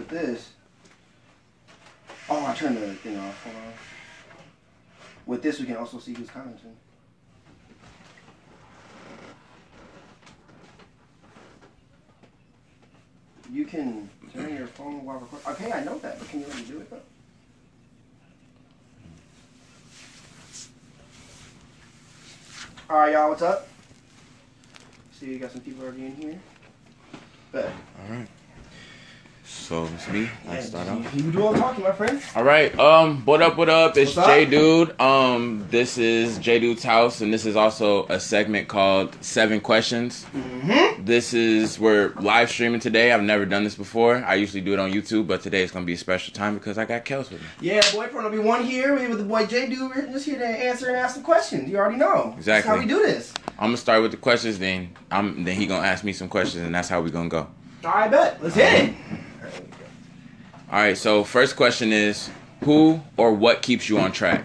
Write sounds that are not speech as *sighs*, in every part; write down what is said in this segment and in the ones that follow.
with this. Oh, I turned the thing off. Hold on. With this, we can also see who's commenting. You can turn your phone while recording. Okay, I know that, but can you let me do it though? All right, y'all, what's up? See, you got some people already in here. Bet. All right. So it's me. I Yeah, start out. you do all the talking, my friend. All right. Um. What up? What up? It's What's up? J Dude. Um. This is J Dude's house, and this is also a segment called Seven Questions. Mm-hmm. This is we're live streaming today. I've never done this before. I usually do it on YouTube, but today it's gonna be a special time because I got Kels with me. Yeah, boyfriend gonna be one here. We with the boy J Dude. We're just here to answer and ask some questions. You already know. Exactly. That's how we do this. I'm gonna start with the questions, then I'm then he gonna ask me some questions, and that's how we gonna go. All right, bet. Let's hit it. All right. So first question is, who or what keeps you on track?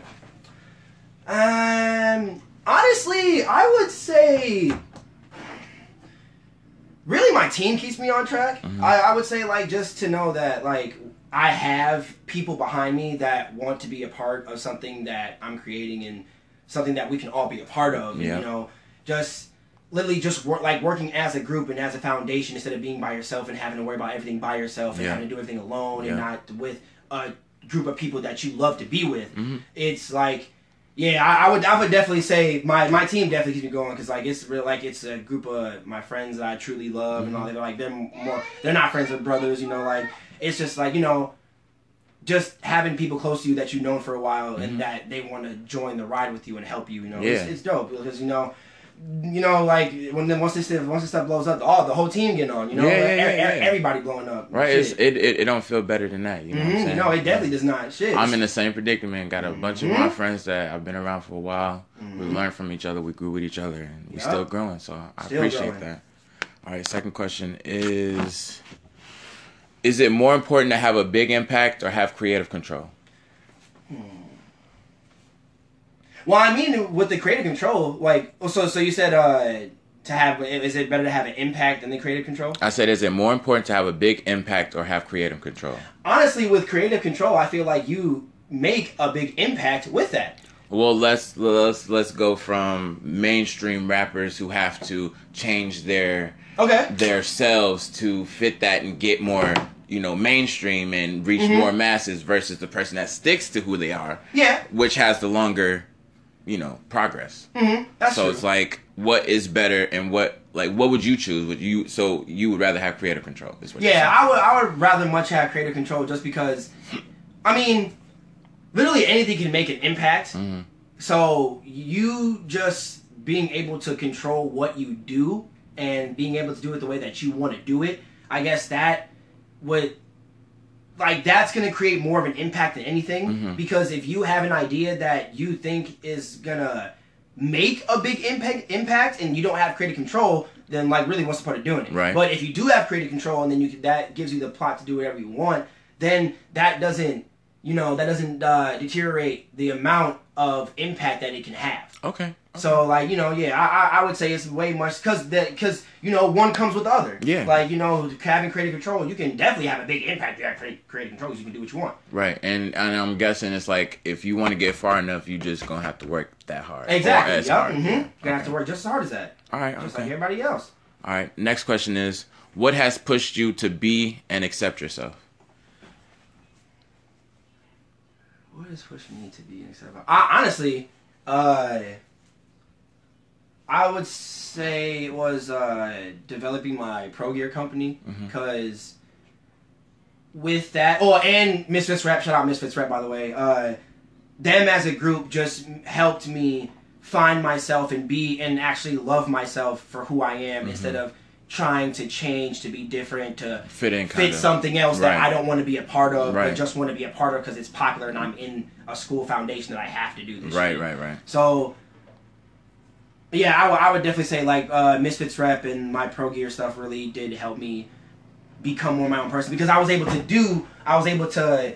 Um, honestly, I would say, really, my team keeps me on track. Mm-hmm. I, I would say, like, just to know that, like, I have people behind me that want to be a part of something that I'm creating and something that we can all be a part of. Yeah. you know, just literally just work like working as a group and as a foundation instead of being by yourself and having to worry about everything by yourself and Yeah. having to do everything alone Yeah. and not with a group of people that you love to be with. Mhm. It's like yeah, I, I would I would definitely say my, my team definitely keeps me going because like it's real like it's a group of my friends that I truly love and all Mm-hmm. they're like they're more they're not friends with brothers you know like it's just like you know just having people close to you that you've known for a while and that they want to join the ride with you and help you you know it's, Mm-hmm. It's dope because you know you know like when then once this stuff once this stuff blows up all the whole team getting on you know Yeah, yeah, yeah, everybody blowing up Right. It, it it don't feel better than that. You know what I'm Mhm. saying? no it definitely does not shit I'm in the same predicament. Got a bunch of my friends that I've been around for a while. We Mhm. learned from each other. We grew with each other, and we Yup. still growing. So I Still appreciate growing. that. All right. Second question is: Is it more important to have a big impact or have creative control? Well, I mean, with the creative control, like, oh, so so you said uh to have is it better to have an impact than the creative control? I said, is it more important to have a big impact or have creative control? Honestly, with creative control, I feel like you make a big impact with that. Well, let's let's let's go from mainstream rappers who have to change their Okay. their selves to fit that and get more you know mainstream and reach Mhm. more masses versus the person that sticks to who they are Yeah. which has the longer you know progress Mm-hmm. That's so true. it's like what is better and what like what would you choose would you so you would rather have creative control is what yeah. I would I would rather much have creative control just because, I mean, literally anything can make an impact. Mhm. So you just being able to control what you do and being able to do it the way that you want to do it, I guess that would like that's going to create more of an impact than anything Mhm. because if you have an idea that you think is going to make a big impact impact and you don't have creative control then like really what's the point of doing it Right. but if you do have creative control and then you that gives you the plot to do whatever you want then that doesn't you know that doesn't uh, deteriorate the amount of impact that it can have okay so like you know, yeah, I I, I would say it's way much because that because you know one comes with the other. Yeah. Like you know, having creative control, you can definitely have a big impact. if You have creative control, you can do what you want. right and and i'm guessing it's like if you want to get far enough you just gonna have to work that hard Exactly. Yep. hard. Mm-hmm. Yeah. Gonna have to work just as hard as that, all right just okay. like everybody else. all right next question is what has pushed you to be and accept yourself What is pushing me to be excited about? I, honestly, uh, I would say it was uh, developing my pro gear company because with that, oh, and Misfits Rap, shout out Misfits Rap by the way. Uh, them as a group just helped me find myself and be and actually love myself for who I am Mhm. instead of trying to change to be different to fit in fit of something else that I don't want to be a part of, Right. but just want to be a part of because it's popular and I'm in a school foundation that I have to do this. right shit. right right So, yeah, I would- would definitely say like uh, Misfits Rep and my pro gear stuff really did help me become more my own person because I was able to do, I was able to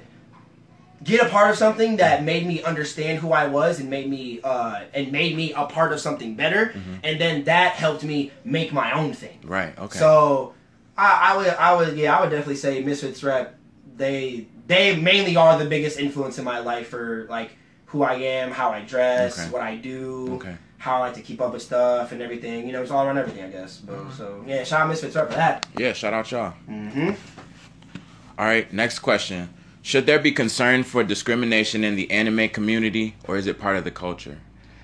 get a part of something that made me understand who I was and made me uh, and made me a part of something better, Mhm. and then that helped me make my own thing. right okay So I, I would I would yeah I would definitely say Misfits Rep they they mainly are the biggest influence in my life for like who I am, how I dress, Okay. what I do, Okay. how I like to keep up with stuff and everything. You know, it's all around everything, I guess. But Mm-hmm. so yeah, shout out Misfits Rep for that. Yeah, shout out y'all. Mm-hmm. All right, next question. Should there be concern for discrimination in the anime community or is it part of the culture?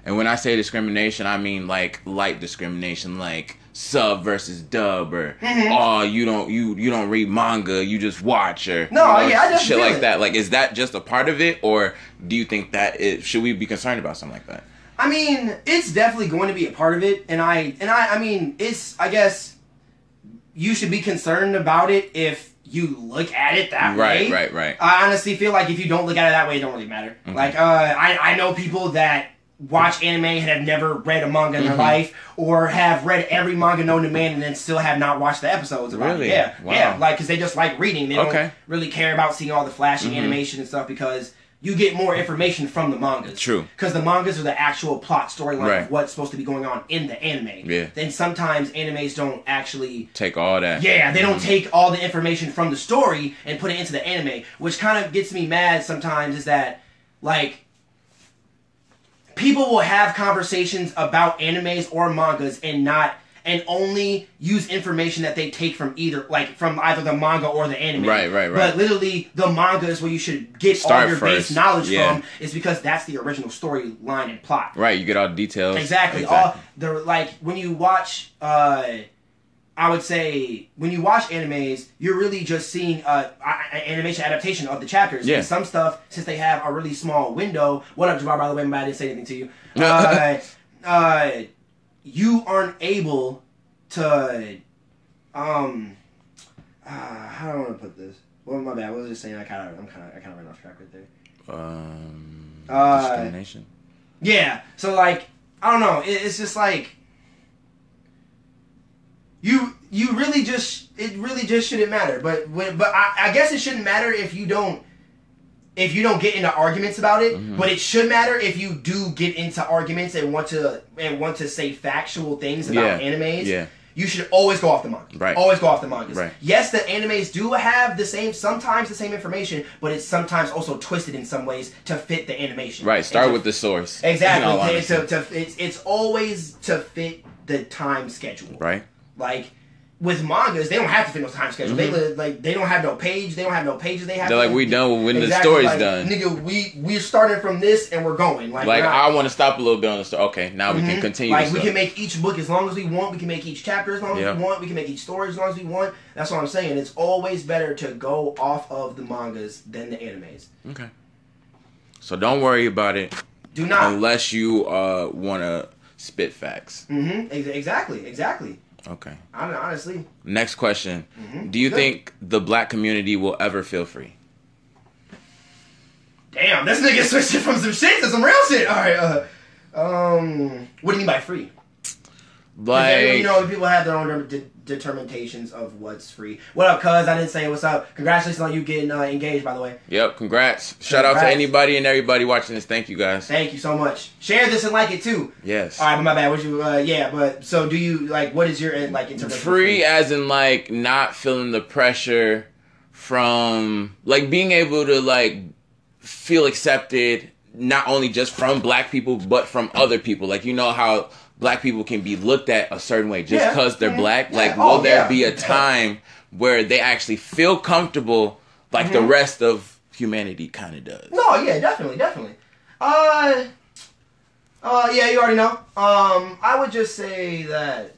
And when I say discrimination, I mean like light discrimination, like sub versus dub or Mm-hmm. oh you don't you you don't read manga, you just watch or No, you yeah, I just shit like it. that. Like is that just a part of it or do you think that it should we be concerned about something like that? I mean, it's definitely going to be a part of it, and I and I I mean, it's I guess you should be concerned about it if you look at it that Right, way. right, right. Right. I honestly feel like if you don't look at it that way, it don't really matter. Like, uh, I I know people that watch anime and have never read a manga in Mm-hmm. their life, or have read every manga known to man and then still have not watched the episodes. About Really? It. Yeah, Wow. yeah. Like, because they just like reading. They Okay. don't really care about seeing all the flashing Mm-hmm. animation and stuff because. You get more information from the mangas. True. Because the mangas are the actual plot storyline Right. of what's supposed to be going on in the anime. Yeah. Then sometimes animes don't actually Take all that. yeah, they don't mm-hmm. take all the information from the story and put it into the anime, which kind of gets me mad sometimes is that like people will have conversations about animes or mangas and not and only use information that they take from either like from either the manga or the anime. Right, right, right. But literally the manga is where you should get Start all your first. base knowledge Yeah. from is because that's the original storyline and plot. Right, you get all the details. Exactly. All the like when you watch uh I would say when you watch animes, you're really just seeing uh, a- a- animation adaptation of the chapters. Yeah. And some stuff, since they have a really small window. What up, Jabbar? By the way, I didn't say anything to you. Uh, *laughs* uh, you aren't able to. Um, uh, how do I want to put this? Well, my bad. What was I just saying? I kind of, I'm kind of, I kind of ran off track right there. Um, Uh, discrimination. Yeah. So like, I don't know. It, it's just like you you really just it really just shouldn't matter. But when but I, I guess it shouldn't matter if you don't if you don't get into arguments about it. Mm-hmm. But it should matter if you do get into arguments and want to and want to say factual things about Yeah. animes. Yeah. You should always go off the manga. Right. Always go off the mangas. Right. Yes, the animes do have the same, sometimes the same information, but it's sometimes also twisted in some ways to fit the animation. Right, start to with the source. *laughs* Exactly. in all Okay, honesty. to, to, it's, it's always to fit the time schedule. right? Like with mangas, they don't have to fit no time schedule. They like they don't have no page. They don't have no pages. They have. Mm-hmm. They're like, we done when the story's like, done. Nigga, we we're starting from this and we're going. Like, Like we're I want to stop a little bit on the story. Okay, now we can Mhm. continue. Like we can make each book as long as we want. We can make each chapter as long as we want. We can make each story as long as we want. That's what I'm saying. It's always better to go off of the mangas than the animes. Okay. So don't worry about it Do not. unless you uh want to spit facts. mm-hmm. Exactly. Exactly. Okay. Honestly. Next question. Mhm. Do you Good. think the black community will ever feel free? Damn, this nigga switched it from some shit to some real shit. All right. Uh, um, what do you mean by free? Like you know, people have their own determinations of what's free. What up, cuz? I didn't say what's up. Congratulations on you getting uh, engaged, by the way. Yep, congrats. Shout out to anybody and everybody watching this. Thank you guys. Thank you so much. Share this and like it too. Yes. All right, my bad. What you? Uh, yeah, but so do you like? What is your uh, like interpretation? of free as in like not feeling the pressure from like being able to like feel accepted not only just from black people but from other people like you know how black people can be looked at a certain way just Yeah. because they're Mhm. black Yeah. like Oh, will there yeah. be a time where they actually feel comfortable like the Mhm. rest of humanity kind of does No, yeah, definitely, definitely. Uh, uh, yeah, you already know. Um, I would just say that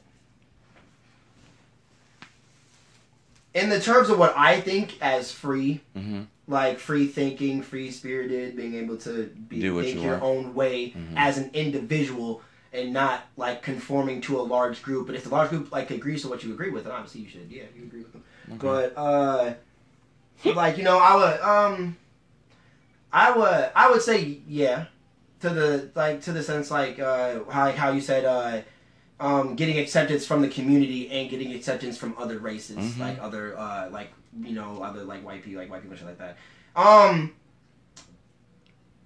in the terms of what I think as free, hmm like free thinking, free spirited, being able to be, think you your want. own way Mhm. as an individual and not like conforming to a large group. But if the large group like agrees to what you agree with, then obviously you should, yeah, you agree with them. But uh, like you know, I would um, I would I would say yeah to the like to the sense like uh how like how you said uh um getting acceptance from the community and getting acceptance from other races Mhm. like other uh like you know other like white people like white people and shit like that um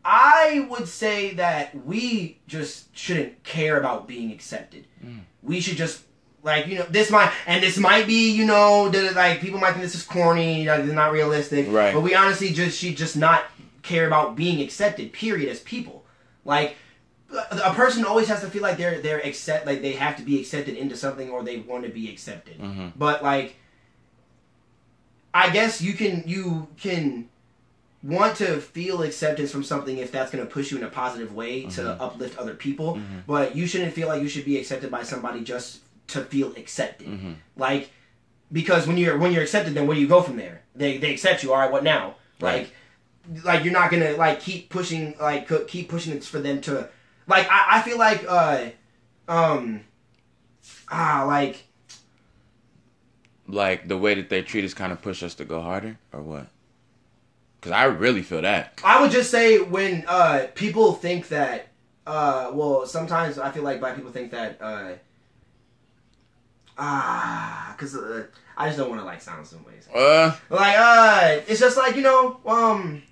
I would say that we just shouldn't care about being accepted. Mm. We should just Like you know, this might and this might be you know that like people might think this is corny, like it's not realistic. Right. But we honestly just she just not care about being accepted. Period. As people, like a a person always has to feel like they're they're accept like they have to be accepted into something or they want to be accepted. Mm-hmm. But like, I guess you can you can want to feel acceptance from something if that's going to push you in a positive way to Mm-hmm. uplift other people. But you shouldn't feel like you should be accepted by somebody just to feel accepted. Mm-hmm. Like because when you're when you're accepted, then where do you go from there? They they accept you. All right, what now? Right. Like like you're not gonna like keep pushing like keep pushing it for them to like I, I feel like uh um ah like Like the way that they treat us kind of push us to go harder, or what? Because I really feel that. I would just say when uh people think that uh well sometimes I feel like black people think that uh ah because uh, I just don't want to like sound some ways Uh, like uh it's just like you know um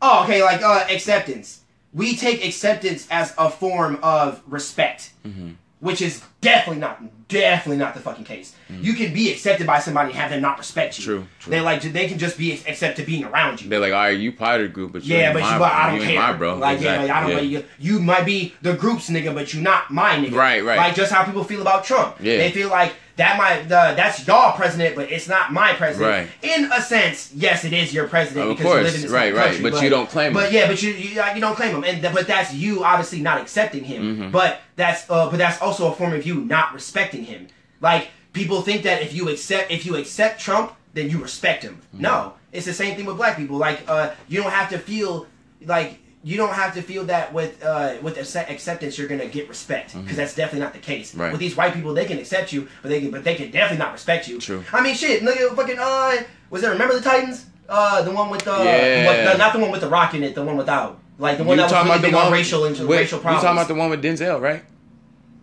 oh okay like uh acceptance we take acceptance as a form of respect Mhm. Which is definitely not definitely not the fucking case you can be accepted by somebody and have them not respect you Mm. True, true. they like they can just be accepted being around you they're like, all right, you part of the group, but yeah, but my, you, but I don't you care, my bro. Like, Exactly. yeah, like, I don't. yeah. You, you might be the group's nigga, but you not my nigga. Right, right. Like just how people feel about Trump. Yeah. They feel like that might that's y'all president, but it's not my president. Right. In a sense, yes, it is your president Of because you live in this right, whole right, country, but you don't claim him. But him. yeah, but you you, like, you don't claim him, and th- but that's you obviously not accepting him. Mm-hmm. But that's uh, but that's also a form of you not respecting him. Like people think that if you accept if you accept Trump, then you respect him. Mm-hmm. No, it's the same thing with black people. Like uh, you don't have to feel like you don't have to feel that with uh, with acceptance you're gonna get respect because that's definitely not the case. Mm-hmm. Right. With these white people, they can accept you, but they can but they can definitely not respect you. True. I mean, shit. Look at fucking uh, was there? Remember the Titans? Uh, the one with the Yeah. the- not the one with the rock in it, the one without. Like the one You that was talking really about the big on one racial and with, racial You problems. talking about the one with Denzel, right?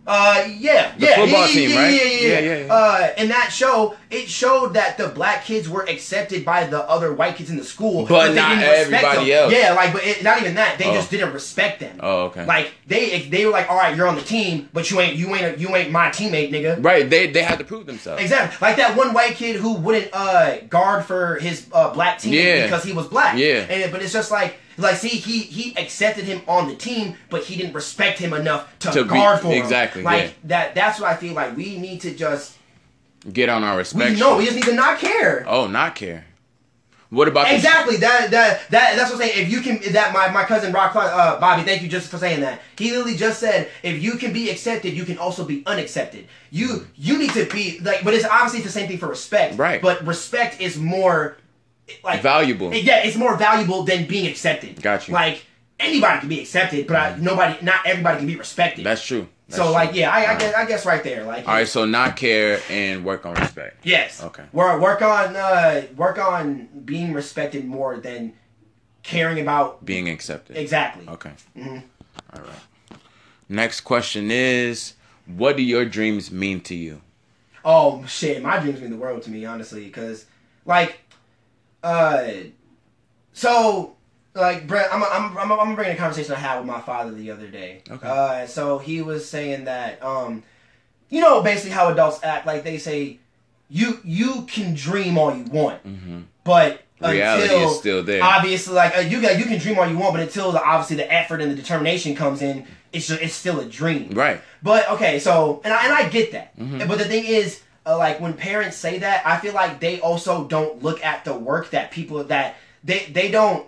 Uh, yeah, The yeah, football yeah, team, yeah, right? Yeah, yeah, yeah. Yeah, yeah, yeah. Uh, in that show, it showed that the black kids were accepted by the other white kids in the school, But they not didn't respect everybody them. else. Yeah, like, but it, not even that. They Oh. just didn't respect them. Oh, okay. Like they, they were like, all right, you're on the team, but you ain't, you ain't, you ain't my teammate, nigga. right, they they had to prove themselves. Exactly. Like that one white kid who wouldn't uh guard for his uh black team Yeah. because he was black. Yeah. And but it's just like like see he he accepted him on the team, but he didn't respect him enough to, To be- guard for him. exactly, Like yeah. that that's what I feel like we need to just Get on our we respect. know we just need to not care. Oh, not care. What about Exactly. That that that that's what I'm saying. If you can, that my my cousin Rock, uh, Bobby, thank you just for saying that. He literally just said, if you can be accepted, you can also be unaccepted. You you need to be like, but it's obviously the same thing for respect. Right. But respect is more like Valuable. Yeah, it's more valuable than being accepted. Got you. Like anybody can be accepted, but I, nobody, not everybody can be respected. That's true. So true. like yeah, I, I guess right. I guess right there like All right, so not care and work on respect. Yes. Okay. Work work on uh work on being respected more than caring about Being accepted. exactly. Okay. Mhm. All right. Next question is, what do your dreams mean to you? Oh shit, my dreams mean the world to me, honestly, because like, uh, so like Brett, I'm I'm I'm I'm bringing a conversation I had with my father the other day. Okay. Uh, so he was saying that um, you know, basically how adults act. Like they say, you you can dream all you want, Mm-hmm. but Reality until is still there. obviously like uh, you got you can dream all you want, but until the obviously the effort and the determination comes in, it's just, it's still a dream. Right. But okay, so and I and I get that. Mhm. But the thing is, uh, like when parents say that, I feel like they also don't look at the work that people that they they don't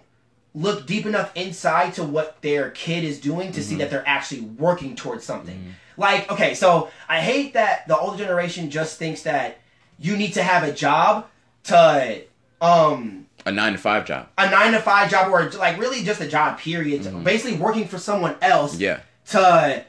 look deep enough inside to what their kid is doing to see mm-hmm. that they're actually working towards something. Mm-hmm. Like okay, so I hate that the older generation just thinks that you need to have a job to um A nine to five job. a nine to five job or like really just a job period mm-hmm. basically working for someone else Yeah. to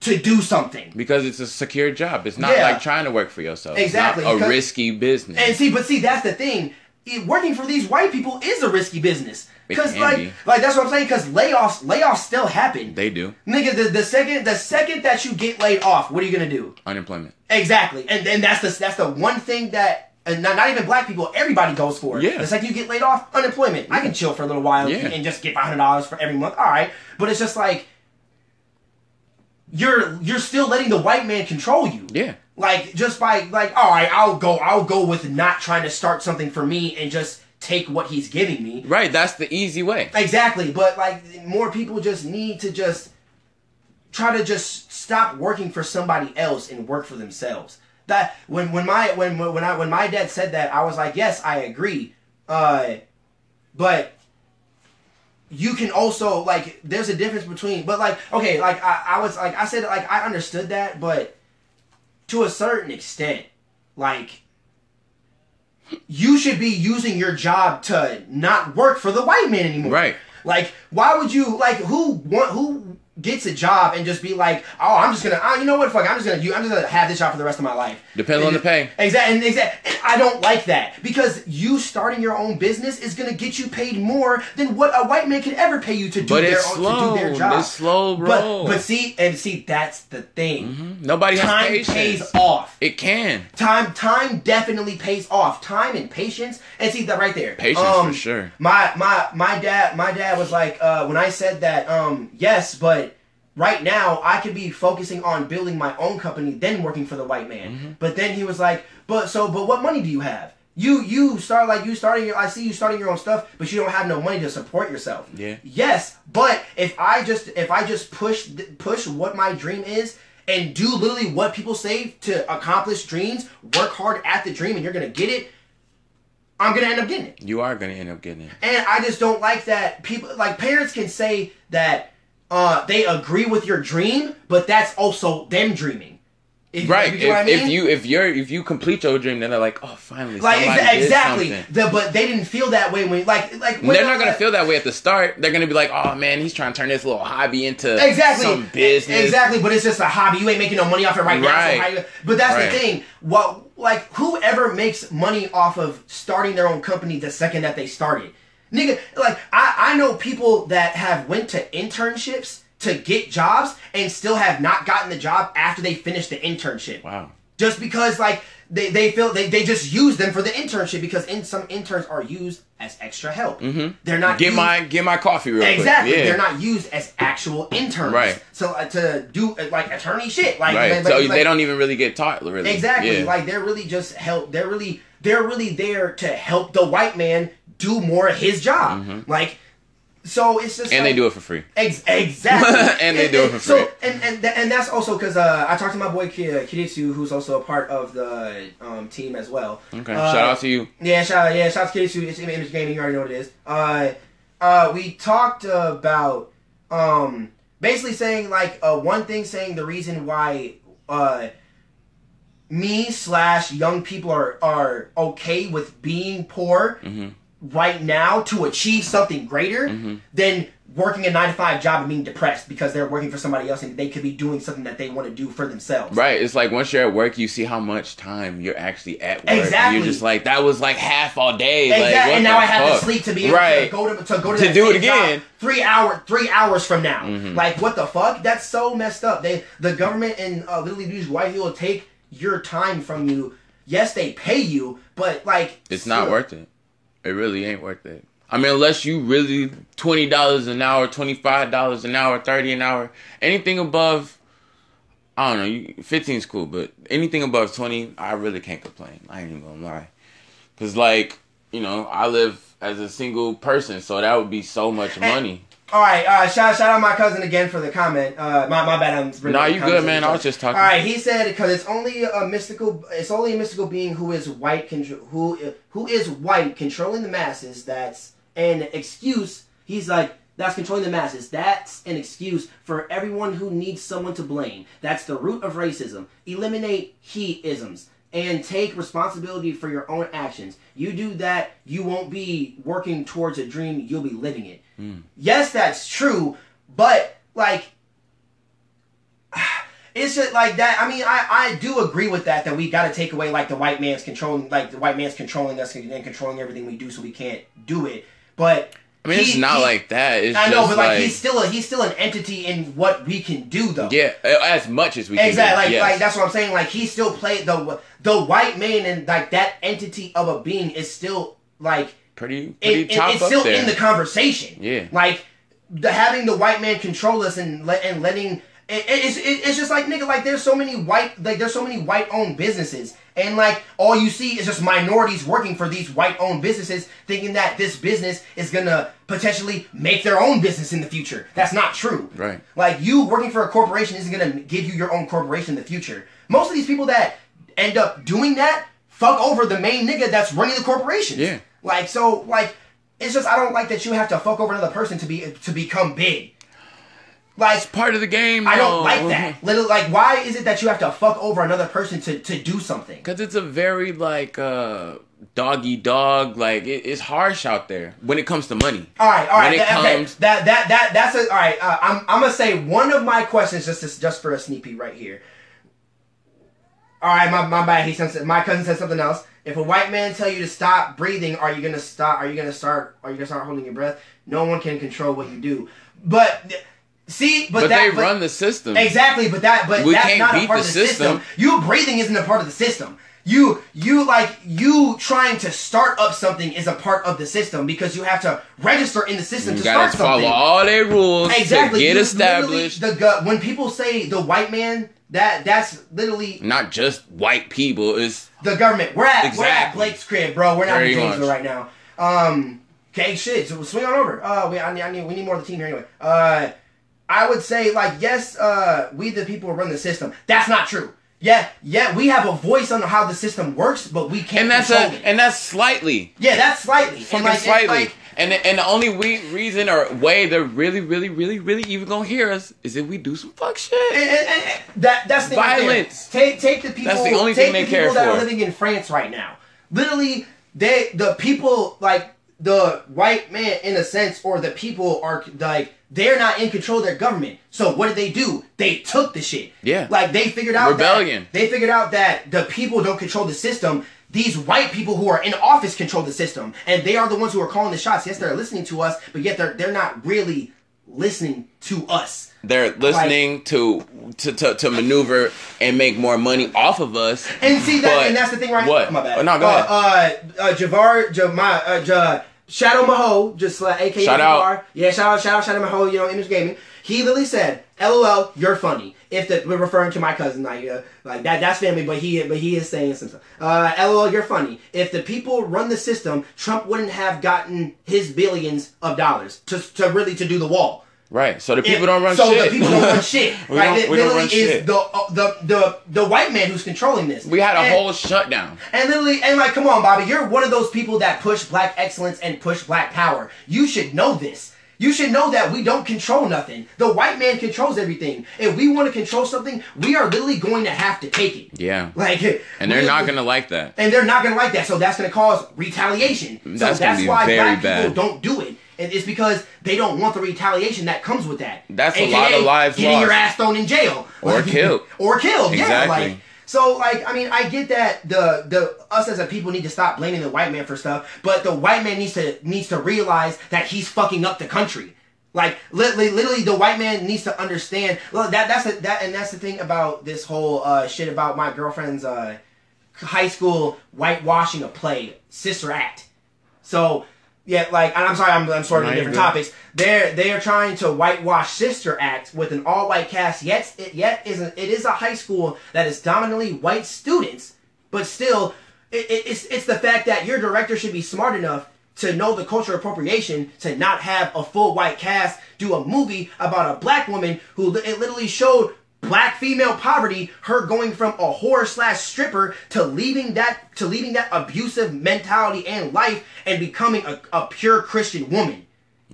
to do something Because it's a secure job. It's not Yeah. like trying to work for yourself. Exactly, a risky business. and see but see that's the thing It- working for these white people is a risky business because like be. like that's what i'm saying because layoffs layoffs still happen they do. nigga the, the second the second that you get laid off what are you gonna do Unemployment. exactly and then that's the that's the one thing that and not, not even black people, everybody goes for. it. Yeah. The second you get laid off, unemployment. I can chill for a little while Yeah. and just get five hundred dollars for every month. All right, but it's just like you're you're still letting the white man control you. Yeah. Like just by like, all right, I'll go, I'll go with not trying to start something for me and just take what he's giving me. Right. That's the easy way. Exactly, but like more people just need to just try to just stop working for somebody else and work for themselves. That when when my when when I when my dad said that, I was like, yes, I agree. Uh, but you can also like there's a difference between but like okay like I, I was like I said like I understood that but to a certain extent like you should be using your job to not work for the white man anymore Right. like why would you like who want who gets a job and just be like oh I'm just gonna oh, you know what fuck I'm just gonna I'm just gonna have this job for the rest of my life Depends on the pay. Exactly, and exactly. I don't like that because you starting your own business is gonna get you paid more than what a white man can ever pay you to do But their own, slow. to do their job. It's slow, bro. But but see and see that's the thing. Nobody has Time patience. pays off. It can. Time time definitely pays off. Time and patience. And see that right there. Patience Um, for sure. My my my dad my dad was like uh, when I said that um yes but right now I could be focusing on building my own company then working for the white man. Mm-hmm. But then he was like but so but what money do you have? You you start like you starting your I see you starting your own stuff but you don't have no money to support yourself. Yeah. Yes, but if I just if I just push push what my dream is and do literally what people say to accomplish dreams, work hard at the dream and you're going to get it, I'm going to end up getting it. You are gonna end up getting it. And I just don't like that people like parents can say that uh, they agree with your dream, but that's also them dreaming. If, Right. you If, get what I mean? if you if you're if you complete your dream, then they're like, oh, finally, like exa- exactly, the, but they didn't feel that way when like like when They're not gonna feel that way at the start. They're gonna be like, "Oh man, he's trying to turn this little hobby into exactly some business." Exactly, but it's just a hobby. You ain't making no money off it right, now. Right. So you- but that's Right. the thing. What like whoever makes money off of starting their own company the second that they started, nigga. Like I I know people that have went to internships to get jobs and still have not gotten the job after they finished the internship. Wow. Just because like they, they feel they, they just use them for the internship because in some interns are used as extra help. Mm-hmm. They're not Get used- my get my coffee real Exactly. quick. Yeah. They're not used as actual interns. Right. So uh, to do uh, like attorney shit, like, right. like- so like- they don't even really get taught really. exactly Yeah. like they're really just help. They're really they're really there to help the white man do more of his job. Like, so it's just Mm-hmm. and like, they do it for free. Ex- exactly. *laughs* And they do it for So, free. and and th- and that's also because uh, I talked to my boy uh, Kiritsu, who's also a part of the um, team as well. Okay. Uh, Shout out to you. yeah, shout out, yeah, shout out to Kiritsu. It's Image Gaming. You already know what it is. Uh, uh, we talked about um, basically saying like uh, one thing, saying the reason why uh, me slash young people are are okay with being poor Mm-hmm. Right now to achieve something greater Mm-hmm. than working a nine to five job and being depressed because they're working for somebody else and they could be doing something that they want to do for themselves. Right. It's like once you're at work, you see how much time you're actually at work. Exactly. You're just like that was like half all day. Exactly. Like, and now I have fuck? to sleep to be able right. to go to to go to, To do it job again. Mm-hmm. three hour three hours from now. Like what the fuck? That's so messed up. They the government and uh, literally these white people take your time from you. Yes, they pay you, but like It's not worth it. It really ain't worth it. I mean, unless you really twenty dollars an hour, twenty five dollars an hour, thirty an hour, anything above, I don't know, you, fifteen's cool, but anything above twenty, I really can't complain. I ain't even gonna lie, cause like you know, I live as a single person, so that would be so much money. All right, uh, shout shout out my cousin again for the comment. Uh, my my bad. I'm really Nah, you good, man. I was just talking. All right, he said because it's only a mystical. It's only a mystical being who is white, contro- who who is white, controlling the masses. That's an excuse. He's like that's controlling the masses. That's an excuse for everyone who needs someone to blame. That's the root of racism. Eliminate he-isms and take responsibility for your own actions. You do that, you won't be working towards a dream. You'll be living it. Hmm. Yes, that's true, but like *sighs* it's just like that. I mean, I, I do agree with that. That we got to take away like the white man's controlling, like the white man's controlling us and controlling everything we do, so we can't do it. But I mean, it's not he- like that. It's I know, but like, like he's still a, he's still an entity in what we can do, though. yeah, as much as we can. Exactly, like, yes. like that's what I'm saying. Like he still played the the white man, and like that entity of a being is still like pretty pretty it, it- it's still there. in the conversation. Yeah. Like the having the white man control us and let and letting it, it's it, it's just like nigga, like there's so many white like there's so many white owned businesses, and like all you see is just minorities working for these white owned businesses, thinking that this business is gonna potentially make their own business in the future. That's not true. Right. Like you working for a corporation isn't gonna give you your own corporation in the future. Most of these people that end up doing that fuck over the main nigga that's running the corporation. Yeah. Like so, like it's just I don't like that you have to fuck over another person to be to become big. Like it's Part of the game. I don't though. like that. *laughs* Little like why is it that you have to fuck over another person to to do something? Cause it's a very like uh doggy dog. Like it, it's harsh out there when it comes to money. All right, all right. When it that, okay, that that that that's a all right. Uh, I'm I'm gonna say one of my questions just to, just for a sneak peek right here. All right, my my bad. He said my cousin said something else. If a white man tell you to stop breathing, are you gonna stop? Are you gonna start? Are you gonna start holding your breath? No one can control what you do. But see, but, But, that they but- run the system. Exactly, but that but We that's can't not a part the of the system. system. You breathing isn't a part of the system. You you like you trying to start up something is a part of the system because you have to register in the system You to gotta follow all their rules exactly. to get You established. The gu- when people say the white man, that that's literally Not just white people. It's the government. We're at we're at Blake's crib, bro. We're not Very in Janesville much. right now. Um, okay, shit. So swing on over. Uh, we I need, I need we need more of the team here anyway. Uh, I would say like yes, uh, we the people run the system. That's not true. Yeah, yeah, we have a voice on how the system works, but we can't and that's a it. and that's slightly. yeah, that's slightly. Fucking and like, slightly. And like, and the, and the only we, reason or way they're really, really, really, really even gonna hear us is if we do some fuck shit. and, and, and- that that's the thing. Violence. Take take the people. That's the only take thing they the people care that are for. living in France right now. Literally, they the people like the white man in a sense, or the people are like they're not in control of their government. So what did they do? They took the shit. Yeah. Like they figured out Rebellion. That, they figured out that the people don't control the system. These white people who are in office control the system, and they are the ones who are calling the shots. Yes, they're listening to us, but yet they're they're not really listening to us. They're listening to, to to to maneuver and make more money off of us. And see that, and that's the thing, right? What? My bad. Oh, no, go uh, ahead. Uh, uh, Javar, Jama, uh, Ja- Shadow Maho, just like AKA Shout Javar. out. Yeah, shout out, shout out, Shadow Maho. You know, Image Gaming. He literally said, "LOL, you're funny." If the we're referring to my cousin, like uh, like that, that's family, but he but he is saying some stuff. Uh, LOL, you're funny. If the people run the system, Trump wouldn't have gotten his billions of dollars to to really to do the wall. Right. So the people don't run so shit. the people don't run *laughs* shit. We right? don't- It literally is shit. the uh, the the the white man who's controlling this. we had a And- whole shutdown. and literally, and like, come on, Bobby, you're one of those people that push black excellence and push black power. You should know this. You should know that we don't control nothing. The white man controls everything. If we want to control something, we are literally going to have to take it. Yeah. Like, And they're not gonna like that. and they're not gonna like that. So that's gonna cause retaliation. That's so that's why very black bad. people don't do it. It's because they don't want the retaliation that comes with that. That's a lot of lives getting your ass thrown in jail Or killed. *laughs* or killed. Yeah, like so. Like I mean, I get that the the us as a people need to stop blaming the white man for stuff, but the white man needs to needs to realize that he's fucking up the country. Like literally, literally, the white man needs to understand. Well, that that's the, that, and that's the thing about this whole uh, shit about my girlfriend's uh, high school whitewashing a play, Sister Act. So yeah, like and I'm sorry, I'm, I'm to different good. topics. They're they are trying to whitewash Sister Act with an all white cast. Yet it yet is a, it is a high school that is dominantly white students, but still, it, it, it's it's the fact that your director should be smart enough to know the cultural appropriation to not have a full white cast do a movie about a black woman who it literally showed black female poverty her going from a whore slash stripper to leaving that to leaving that abusive mentality and life and becoming a, a pure christian woman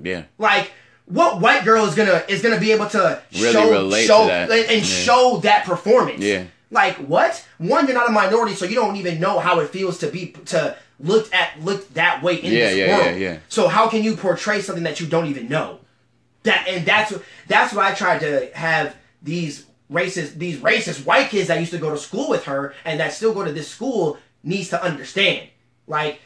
Yeah. like what white girl is gonna is gonna be able to Really show to show that. and and Yeah. show that performance Yeah. like what one you're not a minority so you don't even know how it feels to be to look at look that way in Yeah, this yeah, world yeah, yeah. so how can you portray something that you don't even know that and that's that's what I tried to have these racist these racist white kids that used to go to school with her and that still go to this school needs to understand. Like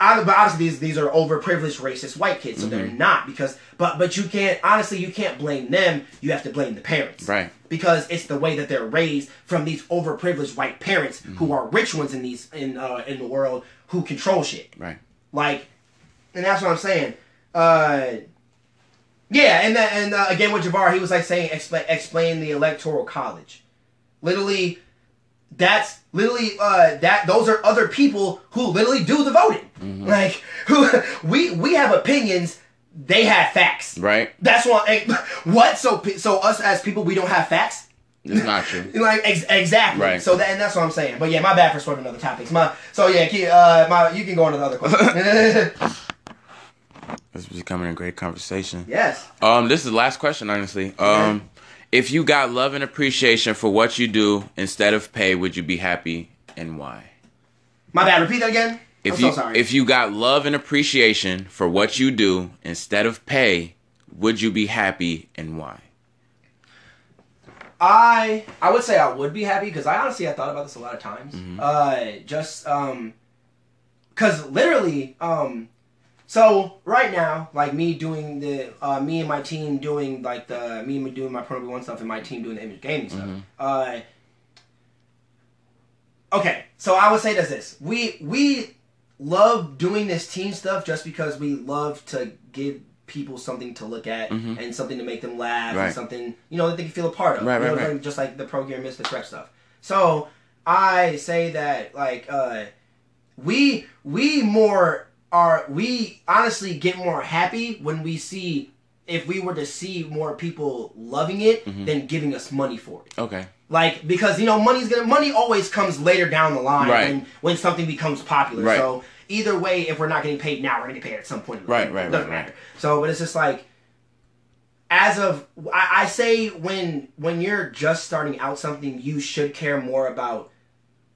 obviously these these are overprivileged racist white kids, so Mm-hmm. they're not because but but you can't honestly you can't blame them. You have to blame the parents, Right. Because it's the way that they're raised from these overprivileged white parents Mm-hmm. who are rich ones in these in uh, in the world who control shit. Right. Like, and that's what I'm saying. Uh, Yeah, and that, and uh, again with Javar, he was like saying explain explain the electoral college. Literally, that's literally uh, that those are other people who literally do the voting. Mm-hmm. Like *laughs* who we we have opinions, they have facts. Right? That's what *laughs* what so so us as people we don't have facts. It's not true. *laughs* Like ex- exactly. Right. So that, and that's what I'm saying. But yeah, my bad for swerving other topics. My so yeah, uh, my you can go on to the other question. This is becoming a great conversation. yes. Um, this is the last question, honestly. Um, if you got love and appreciation for what you do instead of pay, would you be happy and why? My bad. Repeat that again. If I'm you so sorry. if you got love and appreciation for what you do instead of pay, would you be happy and why? I I would say I would be happy because I honestly I thought about this a lot of times. Mm-hmm. Uh, just um, because literally um, so right now like me doing the uh me and my team doing like the me and me doing my Pro One stuff and my team doing the image gaming stuff. Mm-hmm. Uh, okay, so I would say this this we we love doing this team stuff just because we love to give people something to look at Mhm. and something to make them laugh Right. and something you know that they can feel a part of Right, You know, right, right. just like the pro gear misfit rec stuff so i say that like uh we we more are we honestly get more happy when we see if we were to see more people loving it Mm-hmm. than giving us money for it Okay. like because you know money's gonna money always comes later down the line Right. when when something becomes popular Right. so either way if we're not getting paid now we're gonna get paid at some point Right, right, it doesn't right, right. matter so but it's just like as of I, I say when when you're just starting out something you should care more about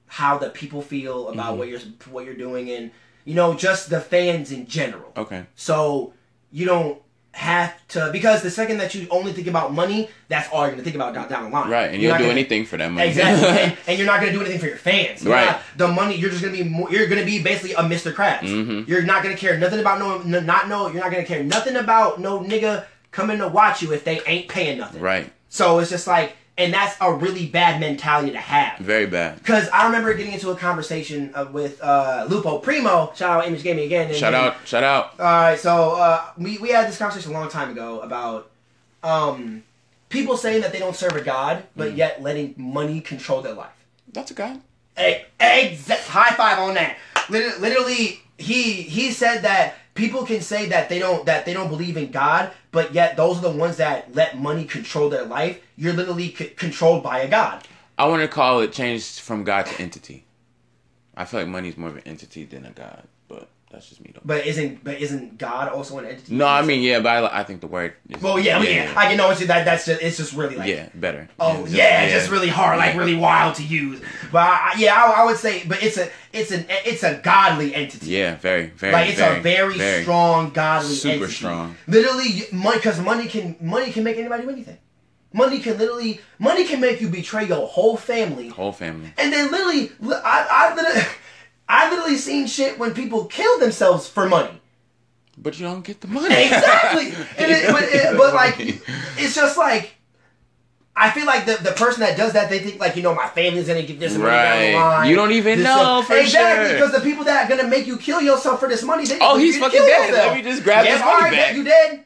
how the people feel Mm-hmm. about what you're what you're doing and you know just the fans in general Okay. so you don't have to because the second that you only think about money that's all you're gonna think about down, down the line Right, and You're you'll do gonna- anything for that money. Exactly, *laughs* and, and you're not gonna do anything for your fans. You're Right. not- the money, you're just gonna be, more, you're gonna be basically a Mr. Krabs. Mm-hmm. You're not gonna care nothing about no, no, not no. You're not gonna care nothing about no nigga coming to watch you if they ain't paying nothing. right. So it's just like, and that's a really bad mentality to have. Very bad. Because I remember getting into a conversation uh, with uh, Lupo Primo. Shout out Image Gaming again. and Shout then- out. Shout out. all right, so uh, we we had this conversation a long time ago about um, people saying that they don't serve a god, but yet letting money control their life. That's a god. Hey, exact high five on that. Lit- Literally, he he said that people can say that they don't that they don't believe in God, but yet those are the ones that let money control their life. You're literally c- controlled by a god. I want to call it changed from God to entity. I feel like money's more of an entity than a God, that's just me though. But isn't but isn't God also an entity? No, I mean yeah, but I, I think the word. Is, well, yeah, yeah, yeah. I can know it's that that's just it's just really like yeah, better. Oh yeah, It's yeah, just really hard, like really wild to use. But I, yeah, I, I would say, but it's a it's an it's a godly entity. Yeah, very, very. like it's a very, strong godly Super entity. strong. Literally, money because money can money can make anybody do anything. Money can literally money can make you betray your whole family, Whole family. and then literally, li- I I literally, *laughs* I literally seen shit when people kill themselves for money. But you don't get the money. Exactly. *laughs* and it, but, it, but like, it's just like, I feel like the, the person that does that, they think like, you know, my family's gonna get this money down Right. the line. You don't even This know stuff. for exactly, sure. because the people that are gonna make you kill yourself for this money, they Oh, he's fucking dead. yourself. Let me just grab yes, this money right, back. You dead?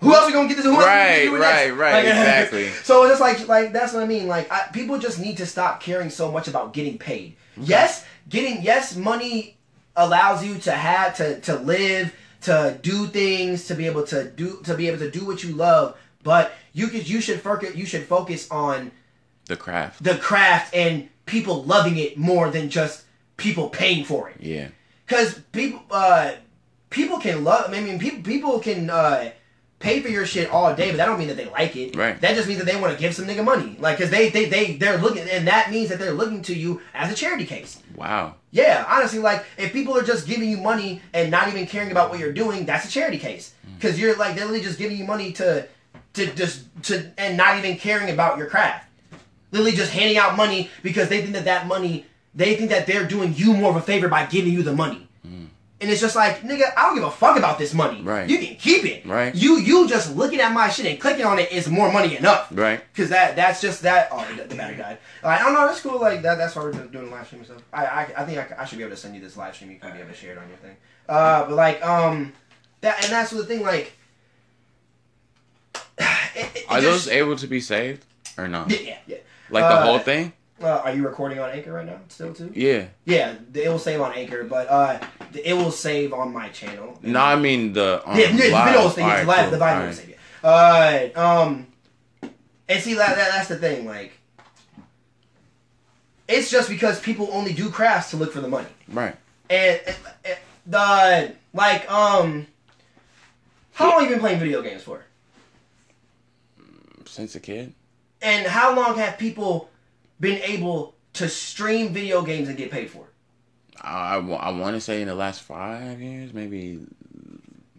Who else is gonna get this? Who Right, is right, this? right, Like, *laughs* exactly. So it's just like, like that's what I mean. Like, I, people just need to stop caring so much about getting paid. Yes, getting yes, money allows you to have to to live, to do things, to be able to do to be able to do what you love. But you could you should focus you should focus on The craft. the craft and people loving it more than just people paying for it. Yeah. Because people, uh, people can love. I mean, people people can uh, pay for your shit all day, but that don't mean that they like it. Right. That just means that they want to give some nigga money, like because they they they they're looking, and that means that they're looking to you as a charity case. Wow. Yeah, honestly, like if people are just giving you money and not even caring about what you're doing, that's a charity case. Mm. Because you're like they're literally just giving you money to to just to and not even caring about your craft. Literally just handing out money because they think that that money they think that they're doing you more of a favor by giving you the money. And it's just like, nigga, I don't give a fuck about this money. Right. You can keep it. Right. You you just looking at my shit and clicking on it is more money enough. Right. Cause that that's just that. Oh, the, the battery died. Like, I don't know. That's cool. Like that. That's why we're doing live stream and stuff. I I, I think I, I should be able to send you this live stream. You can be able to share it on your thing. Uh, but like um, that and that's the thing. Like, *sighs* it Are just- those able to be saved or not? Yeah, yeah. Like the Uh, whole thing? Uh, are you recording on Anchor right now? Still too? Yeah. Yeah, it will save on Anchor, but uh, it will save on my channel. No, I mean the um, Yeah, the thing, All it's right, live, the video will save it. Uh, um, and see that, that that's the thing. Like, it's just because people only do crafts to look for the money, Right. and, and, and the like um, how long have you been playing video games for? Since a kid. And how long have people been able to stream video games and get paid for it? I, I, want to say in the last five years, maybe.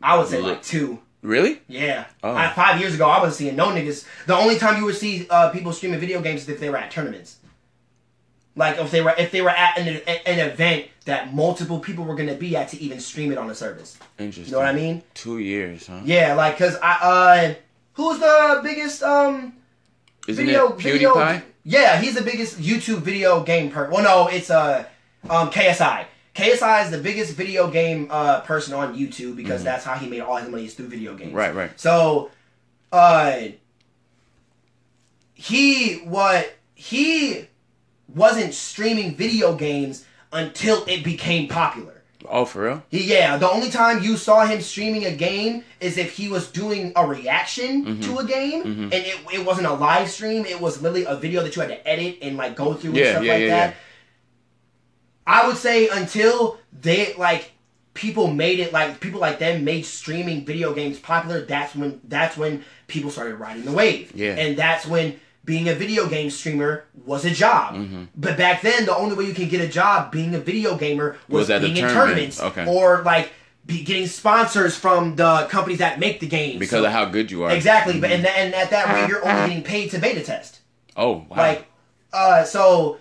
I would say like two. Really? Yeah. Oh. I, five years ago, I wasn't seeing no niggas. The only time you would see uh, people streaming video games is if they were at tournaments. Like if they were if they were at an, an event that multiple people were gonna be at to even stream it on the service. Interesting. You know what I mean? Two years, huh? Yeah, like cause I uh, who's the biggest um Isn't video it video? Yeah, he's the biggest YouTube video game per. Well, no, it's uh um KSI. KSI is the biggest video game uh person on YouTube because that's how he made all his money is through video games. Mm-hmm. Right, right. So, uh, he what he wasn't streaming video games until it became popular. Oh, for real? He, yeah, the only time you saw him streaming a game is if he was doing a reaction Mm-hmm. to a game, and it, it wasn't a live stream. It was literally a video that you had to edit and like go through and stuff yeah, like yeah, that. yeah. I would say until they like people made it like people like them made streaming video games popular. That's when that's when people started riding the wave. Yeah. and that's when being a video game streamer was a job. Mm-hmm. But back then, the only way you can get a job being a video gamer was, Was being in tournaments Okay. or like be getting sponsors from the companies that make the games Because So- of how good you are. exactly. But and, and at that rate, you're only getting paid to beta test. Oh, wow. Like, uh, so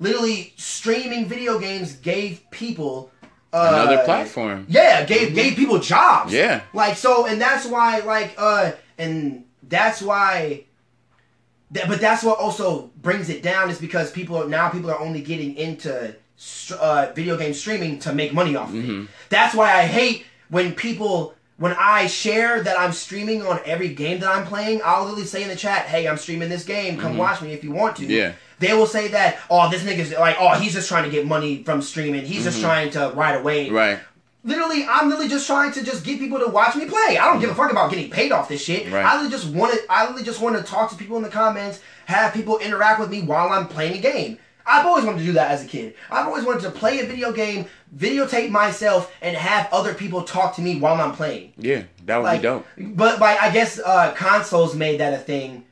literally streaming video games gave people uh, Another platform. Yeah, gave gave people jobs. Yeah. Like so, and that's why like uh, and that's why. That, but that's what also brings it down is because people are now people are only getting into uh, video game streaming to make money off of Mm-hmm. it. That's why I hate when people when I share that I'm streaming on every game that I'm playing. I'll literally say in the chat, "Hey, I'm streaming this game. Come watch me if you want to." Mm-hmm. Yeah. They will say that, "Oh, this nigga's like, oh, he's just trying to get money from streaming. He's just trying to ride a wave." Mm-hmm. Right. Literally, I'm literally just trying to just get people to watch me play. I don't give a fuck about getting paid off this shit. Right. I literally just want to. I literally just want to talk to people in the comments, have people interact with me while I'm playing a game. I've always wanted to do that as a kid. I've always wanted to play a video game, videotape myself, and have other people talk to me while I'm playing. Yeah, that would Like, be dope. but like I guess uh, consoles made that a thing,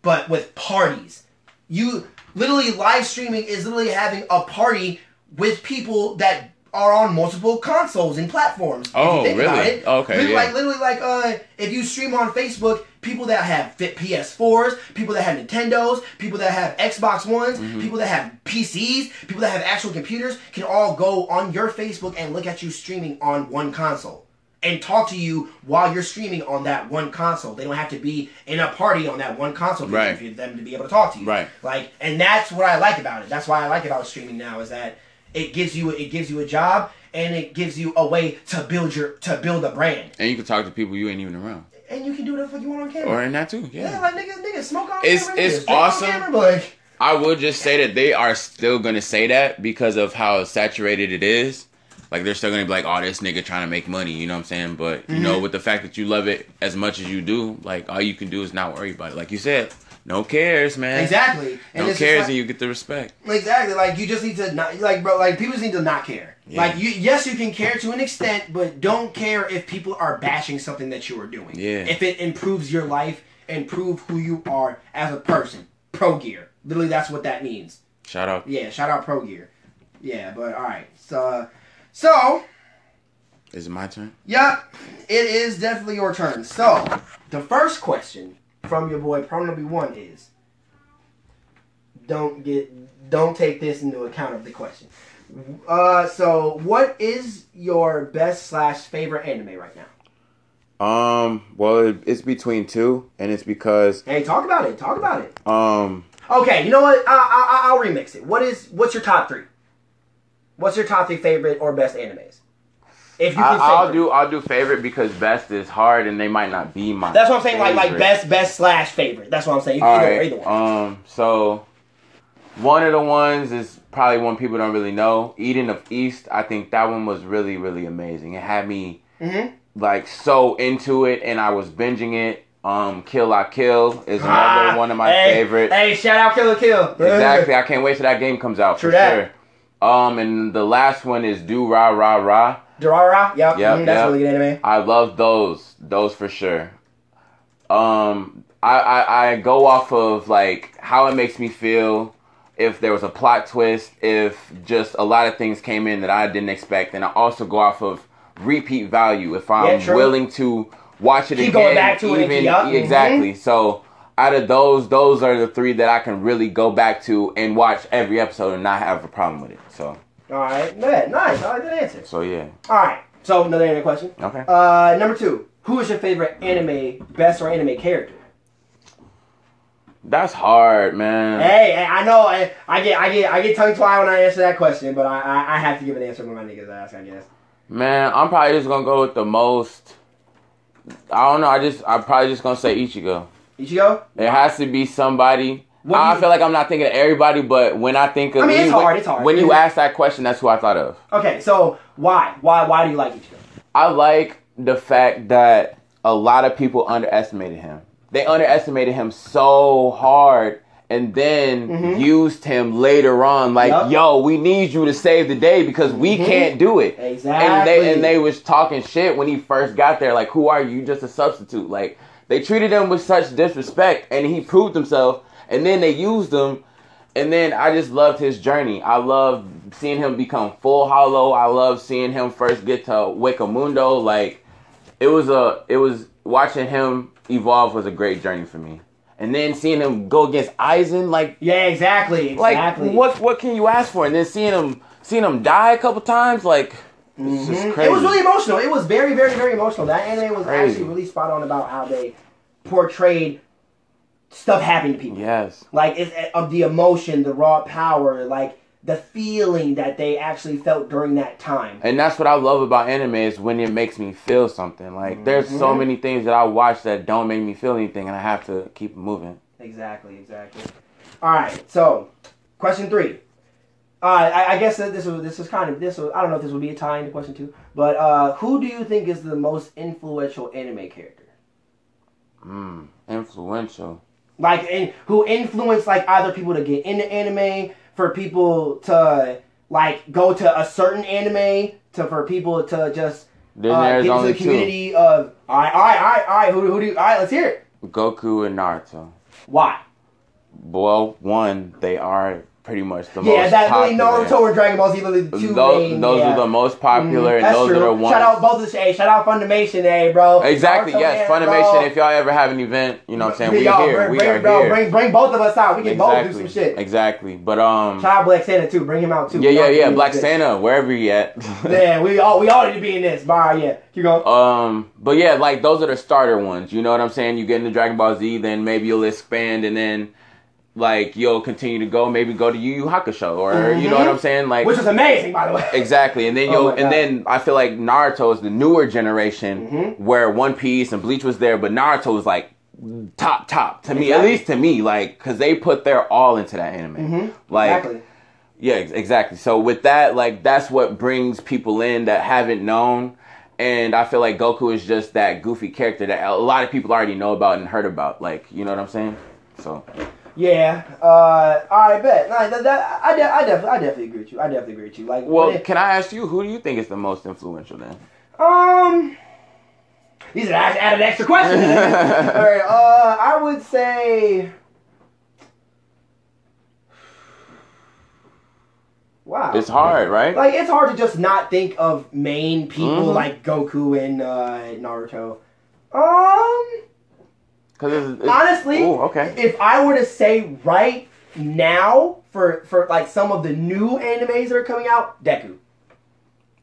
but with parties, you literally live streaming is literally having a party with people that are on multiple consoles and platforms. Oh, really? it. Okay, Literally, yeah. Like literally, like uh, if you stream on Facebook, people that have fit PS4s, people that have Nintendos, people that have Xbox Ones, Mm-hmm. people that have PCs, people that have actual computers can all go on your Facebook and look at you streaming on one console and talk to you while you're streaming on that one console. They don't have to be in a party on that one console for Right. for them to be able to talk to you. Right. Like, and that's what I like about it. That's why I like about streaming now is that it gives you it gives you a job and it gives you a way to build your to build a brand. And you can talk to people you ain't even around. And you can do whatever you want on camera. Or in that too, yeah. yeah. like niggas, niggas smoke on It's- camera. it's on awesome. camera, but, like, I would just say that they are still gonna say that because of how saturated it is. Like they're still gonna be like, "Oh, this nigga trying to make money," you know what I'm saying? But you Mm-hmm. know, with the fact that you love it as much as you do, like all you can do is not worry about it. Like you said, no cares, man. exactly. And No cares, like- and you get the respect. Exactly. Like you just need to not like bro. Like people just need to not care. Yeah. Like you, yes, you can care to an extent, but don't care if people are bashing something that you are doing. Yeah. If it improves your life, improve who you are as a person. Pro gear. Literally, that's what that means. Shout out. Yeah. Shout out pro gear. Yeah. But all right. So, so Is it my turn? yeah, it is definitely your turn. So the first question from your boy Pro Number One is. Don't get don't take this into account of the question. Uh, so what is your best slash favorite anime right now? Um. Well, it, it's between two, and it's because Hey, talk about it. Talk about it. um. Okay, you know what? I, I, I'll remix it. What is what's your top three? What's your top three favorite or best animes? If you I, can say I'll do I'll do favorite because best is hard and they might not be my. That's what I'm saying. Like like best best slash favorite. That's what I'm saying. All Either, right. either one. Um. So one of the ones is probably one people don't really know. Eden of East. I think that one was really really amazing. It had me Mhm. like so into it, and I was binging it. Um, Kill La Kill is another Ah, one of my hey, favorite. Hey, shout out Kill Killer Kill. Exactly. *laughs* I can't wait till that game comes out True for that. sure. Um, and the last one is Do Ra Ra Ra. Durara. Yep. Yep, mhm, that's yep. really good anime. I love those. Those for sure. Um, I, I I go off of like how it makes me feel. If there was a plot twist, if just a lot of things came in that I didn't expect, and I also go off of repeat value. If I'm Yeah, willing to watch it Keep again, going back to it even keep up. Mhm. exactly. So out of those, those are the three that I can really go back to and watch every episode and not have a problem with it. So All right. Man, nice. I like that answer. so yeah. All right. So another anime question. Okay. Uh, number two. Who is your favorite anime, best or anime character? That's hard, man. Hey, hey, I know I, I get I get I get tongue tied when I answer that question, but I, I I have to give an answer when my niggas ask. I guess. Man, I'm probably just gonna go with the most. I don't know. I just I'm probably just gonna say Ichigo. Ichigo. It has to be somebody. What I feel like I'm not thinking of everybody, but when I think of, I mean, it's when, hard, it's hard. When you ask that question, that's who I thought of. Okay, so why why why do you like Ichigo? I like the fact that a lot of people underestimated him. They underestimated him so hard and then Mhm. used him later on like, Yup. yo, we need you to save the day because we Mhm. can't do it. Exactly. And they and they was talking shit when he first got there. Like, who are? You Just a substitute. Like they treated him with such disrespect, and he proved himself. And then they used him, and then I just loved his journey. I loved seeing him become full hollow. I loved seeing him first get to Hueco Mundo. Like it was a, it was watching him evolve was a great journey for me. And then seeing him go against Aizen, like Yeah, exactly. exactly. like what what can you ask for? And then seeing him seeing him die a couple times, like Mhm. crazy. It was really emotional. It was very, very, very emotional. That anime was Crazy. actually really spot on about how they portrayed stuff happening to people. yes. Like it's of the emotion, the raw power, like the feeling that they actually felt during that time. And that's what I love about anime is when it makes me feel something. Like there's so Mhm. many things that I watch that don't make me feel anything, and I have to keep moving. Exactly, exactly. All right, so question three. Uh, I, I guess that this was this is kind of this. Was, I don't know if this would be a tie into question two, but uh, who do you think is the most influential anime character? Mm, influential. Like and who influenced like either people to get into anime for people to like go to a certain anime to for people to just Then uh, there's get into the community of all right all right all right all right who, who do you, all right let's hear it. Goku and Naruto. why? Well, one, they are pretty much the yeah most that really popular. Naruto or Dragon Ball Z the two those main those yeah. are the most popular, Mhm, and those true. are the ones. shout out both of hey shout out Funimation hey bro Exactly. Naruto, yes, man, Funimation. bro. If y'all ever have an event, you know what I'm saying. We Y'all, here. bring, we bring, are bro, here. bring bring both of us out we can exactly. both do some shit Exactly. But um. shout out Black Santa too bring him out too Yeah, yeah, yeah. Black. Santa, wherever he at. *laughs* yeah we all we all need to be in this bar yeah keep going Um, but yeah, like those are the starter ones. You know what I'm saying? You get into Dragon Ball Z, then maybe you'll expand, and then like you'll continue to go. Maybe go to Yu Yu Hakusho, or you know what I'm saying? Like which is amazing by the way exactly. And then *laughs* Oh you'll, my and then I feel like Naruto is the newer generation Mhm. where One Piece and Bleach was there, but Naruto was like top top to me, at least to me, like because they put their all into that anime. Mhm. Like exactly. yeah, exactly. So with that, like that's what brings people in that haven't known, and I feel like Goku is just that goofy character that a lot of people already know about and heard about. Like, you know what I'm saying? So Yeah. Uh. Right. Bet. No, that, that, I, de- I definitely, I definitely agree with you. I definitely agree with you. Like, well, it- can I ask you who do you think is the most influential then? um, these are add, add extra questions. *laughs* all right. Uh, I would say. Wow. It's hard, right? Like it's hard to just not think of main people Mhm. like Goku and uh, Naruto. Um. Because Honestly, Ooh, okay. if I were to say right now for for like some of the new animes that are coming out, Deku,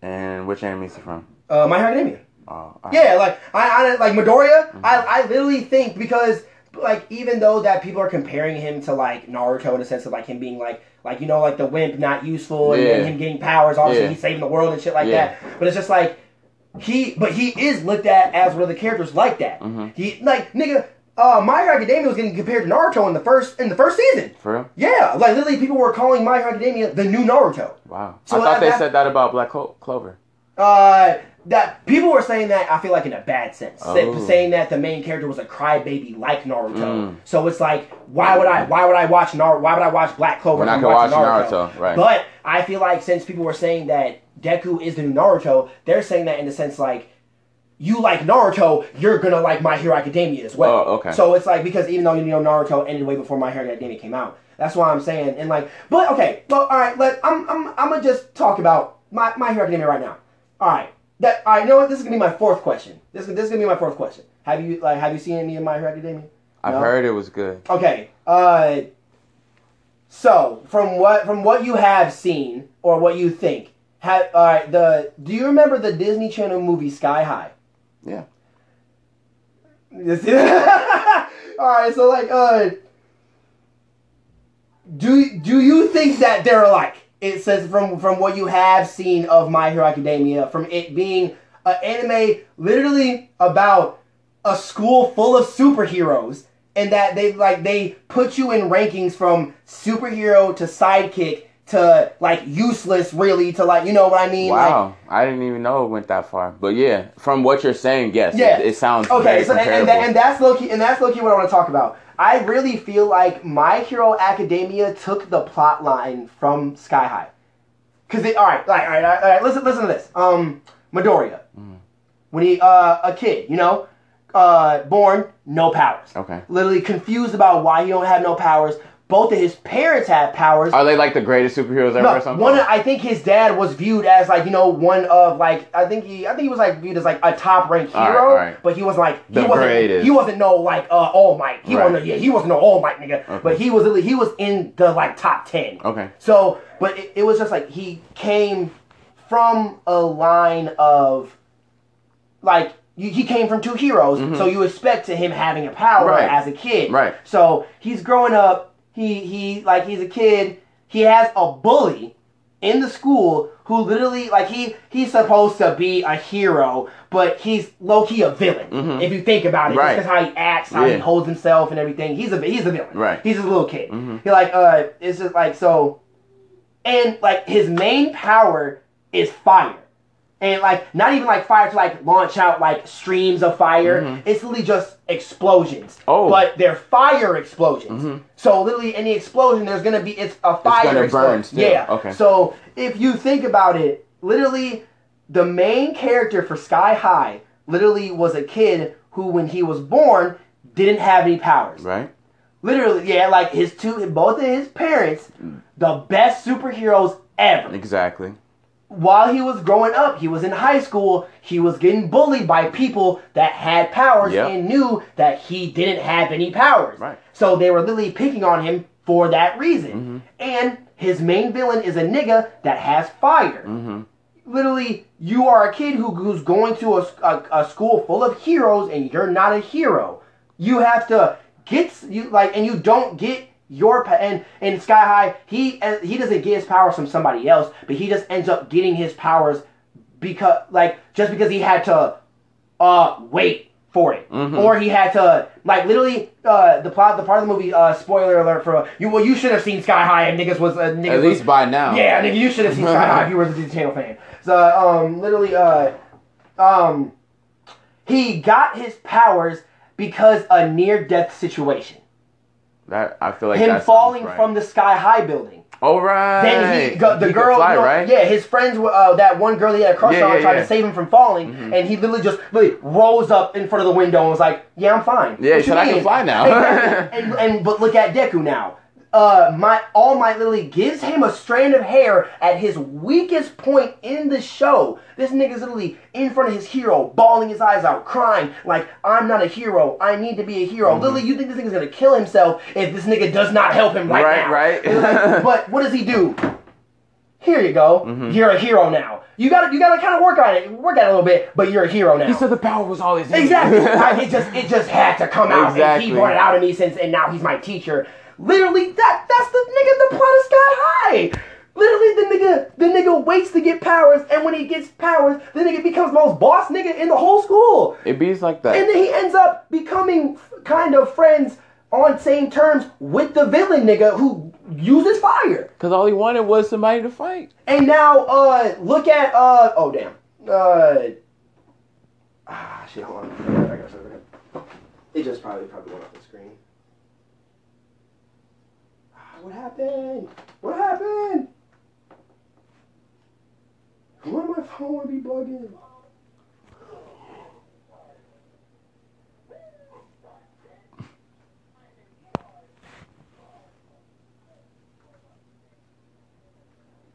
And which anime is it from? uh, My Hero Academia. Oh, right. Yeah, like I, I like Midoriya. Mm-hmm. I I literally think because like even though that people are comparing him to like Naruto in the sense of like him being like like you know like the wimp not useful and Yeah. him getting powers, obviously Yeah. he's saving the world and shit like Yeah. that. But it's just like he, but he is looked at as one of the characters like that. Mhm. He like nigga. Uh, My Hero Academia was getting compared to Naruto in the first in the first season. For real? Yeah, like literally, people were calling My Hero Academia the new Naruto. Wow. So I thought that- they that- said that about Black Clo- Clover. Uh, that people were saying that I feel like in a bad sense, Oh. saying that the main character was a crybaby like Naruto. Mm. So it's like, why would I? Why would I watch Naruto? Why would I watch Black Clover? When I could watch watching Naruto, right. But I feel like since people were saying that Deku is the new Naruto, they're saying that in the sense like. You like Naruto, you're gonna like My Hero Academia as well. Oh, okay. So it's like because even though you know Naruto ended way before My Hero Academia came out, that's why I'm saying and like, but okay, but all right, let I'm I'm I'm gonna just talk about My My Hero Academia right now. All right, that. You know what? This is gonna be my fourth question. This this is gonna be my fourth question. Have you like have you seen any of My Hero Academia? I've No? heard it was good. Okay. Uh. So from what from what you have seen or what you think, have all right. The do you remember the Disney Channel movie Sky High? Yeah. *laughs* All right. So like, uh, do do you think that they're alike? It says from from what you have seen of My Hero Academia, from it being an anime literally about a school full of superheroes, and that they like they put you in rankings from superhero to sidekick to like useless, really to like you know what I mean? Like, Wow. I didn't even know it went that far. But yeah, from what you're saying, yes. Yeah. It, it sounds Okay, so and, and, and that's low key, and that's low key what I want to talk about. I really feel like My Hero Academia took the plot line from Sky High. Cause they, all right, all right, all right, all right, all right, listen, listen to this. Um, Midoriya, Mm-hmm. when he, uh, a kid, you know, uh, born no powers. Okay. Literally confused about why he don't have no powers. Both of his parents have powers. Are they like the greatest superheroes ever No, or something? one. I think his dad was viewed as like you know one of like I think he I think he was like viewed as like a top ranked hero, all right. but he was like he The wasn't greatest. he wasn't no like uh, All Might. He Right. wasn't yeah he wasn't no All Might nigga, Okay. but he was literally- he was in the like top ten. Okay. So, but it, it was just like he came from a line of like he came from two heroes, so you expect to him having a power Mm-hmm. Right. as a kid. Right. So he's growing up. He he like he's a kid. He has a bully in the school who literally like he he's supposed to be a hero, but he's low key a villain. If you think about it, Mm-hmm. Right. just how he acts, how he holds himself, and everything. He's a he's a villain. Right. He's a little kid. Mhm. He like uh it's just like so, and like his main power is fire. And like not even like fire to like launch out like streams of fire. Mhm. It's literally just explosions. Oh. But they're fire explosions. Mhm. So literally any explosion there's gonna be it's a fire It's gonna explosion. burn. Yeah. Okay. So if you think about it, literally the main character for Sky High literally was a kid who when he was born didn't have any powers. Right? Literally, yeah, like his two both of his parents, the best superheroes ever Exactly. While he was growing up, he was in high school, he was getting bullied by people that had powers Yep. and knew that he didn't have any powers. Right. So they were literally picking on him for that reason. Mm-hmm. And his main villain is a nigga that has fire. Mm-hmm. Literally, you are a kid who, who's going to a, a, a school full of heroes and you're not a hero. You have to get you like, and you don't get your pa- and in Sky High, he uh, he doesn't get his powers from somebody else, but he just ends up getting his powers because like just because he had to uh wait for it, Mhm. or he had to like literally uh the plot the part of the movie uh spoiler alert for you well you should have seen Sky High and niggas was uh, niggas At was- least by now. yeah, nigga, you should have seen Sky High if you were a Disney Channel fan. So, um, literally, uh, um, he got his powers because a near-death situation. That I feel like Him falling right. from the Sky High building. Oh right. Then he, go, the He girl, fly, you know, right? yeah, his friends, were, uh, that one girl he had a crush Yeah, on, yeah, tried yeah. to save him from falling, Mhm. and he literally just literally rose up in front of the window and was like, "Yeah, I'm fine." Yeah, he What you said, "I can fly now. Exactly. *laughs* and, and but look at Deku now. Uh, my All Might literally gives him a strand of hair at his weakest point in the show. This nigga's literally in front of his hero, bawling his eyes out, crying like, "I'm not a hero. I need to be a hero." Mm-hmm. Literally, you think this nigga's gonna kill himself if this nigga does not help him right, Right, now? right. Like, *laughs* but what does he do? Here you go. Mm-hmm. You're a hero now. You gotta you gotta kind of work on it, work at it a little bit, but you're a hero now. He said the power was all his. Exactly. I- it just it just had to come out, and Exactly. he brought it out of me since, and now he's my teacher. Literally, that that's the nigga the plot of Sky High. Literally, the nigga, the nigga waits to get powers, and when he gets powers, the nigga becomes the most boss nigga in the whole school. It beats like that. And then he ends up becoming kind of friends on same terms with the villain nigga who uses fire. Because all he wanted was somebody to fight. And now, uh, look at, uh, oh damn. Uh, ah, shit, hold on. I got something. It just probably, probably went off the screen. What happened? What happened? Why my phone would be bugging?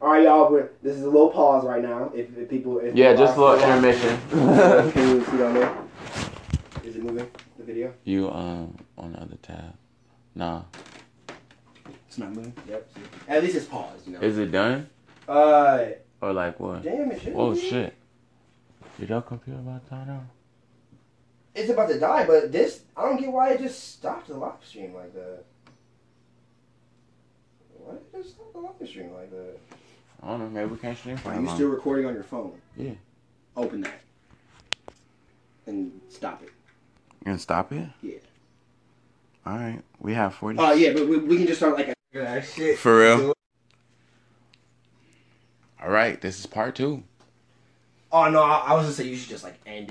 All right, y'all. We're, this is a little pause right now. If, if people, if Yeah, just a little intermission. *laughs* Can you see down there? Is it moving? The video? you um on the other tab. Nah. It's not moving. Yep. see. At least it's paused. You know. Is it done? uh, Or like what? damn it! shouldn't Oh be. shit. Did your computer about to die now? It's about to die, but this I don't get why it just stopped the live stream like that. Why did it just stop the live stream like that? I don't know, maybe we can't stream for Are you long. still recording on your phone? Yeah. Open that. And stop it. And stop it? Yeah. Alright. We have 40. Oh yeah, but we, we can just start like shit. For real? Alright, this is part two. Oh no, I, I was gonna say you should just like end it.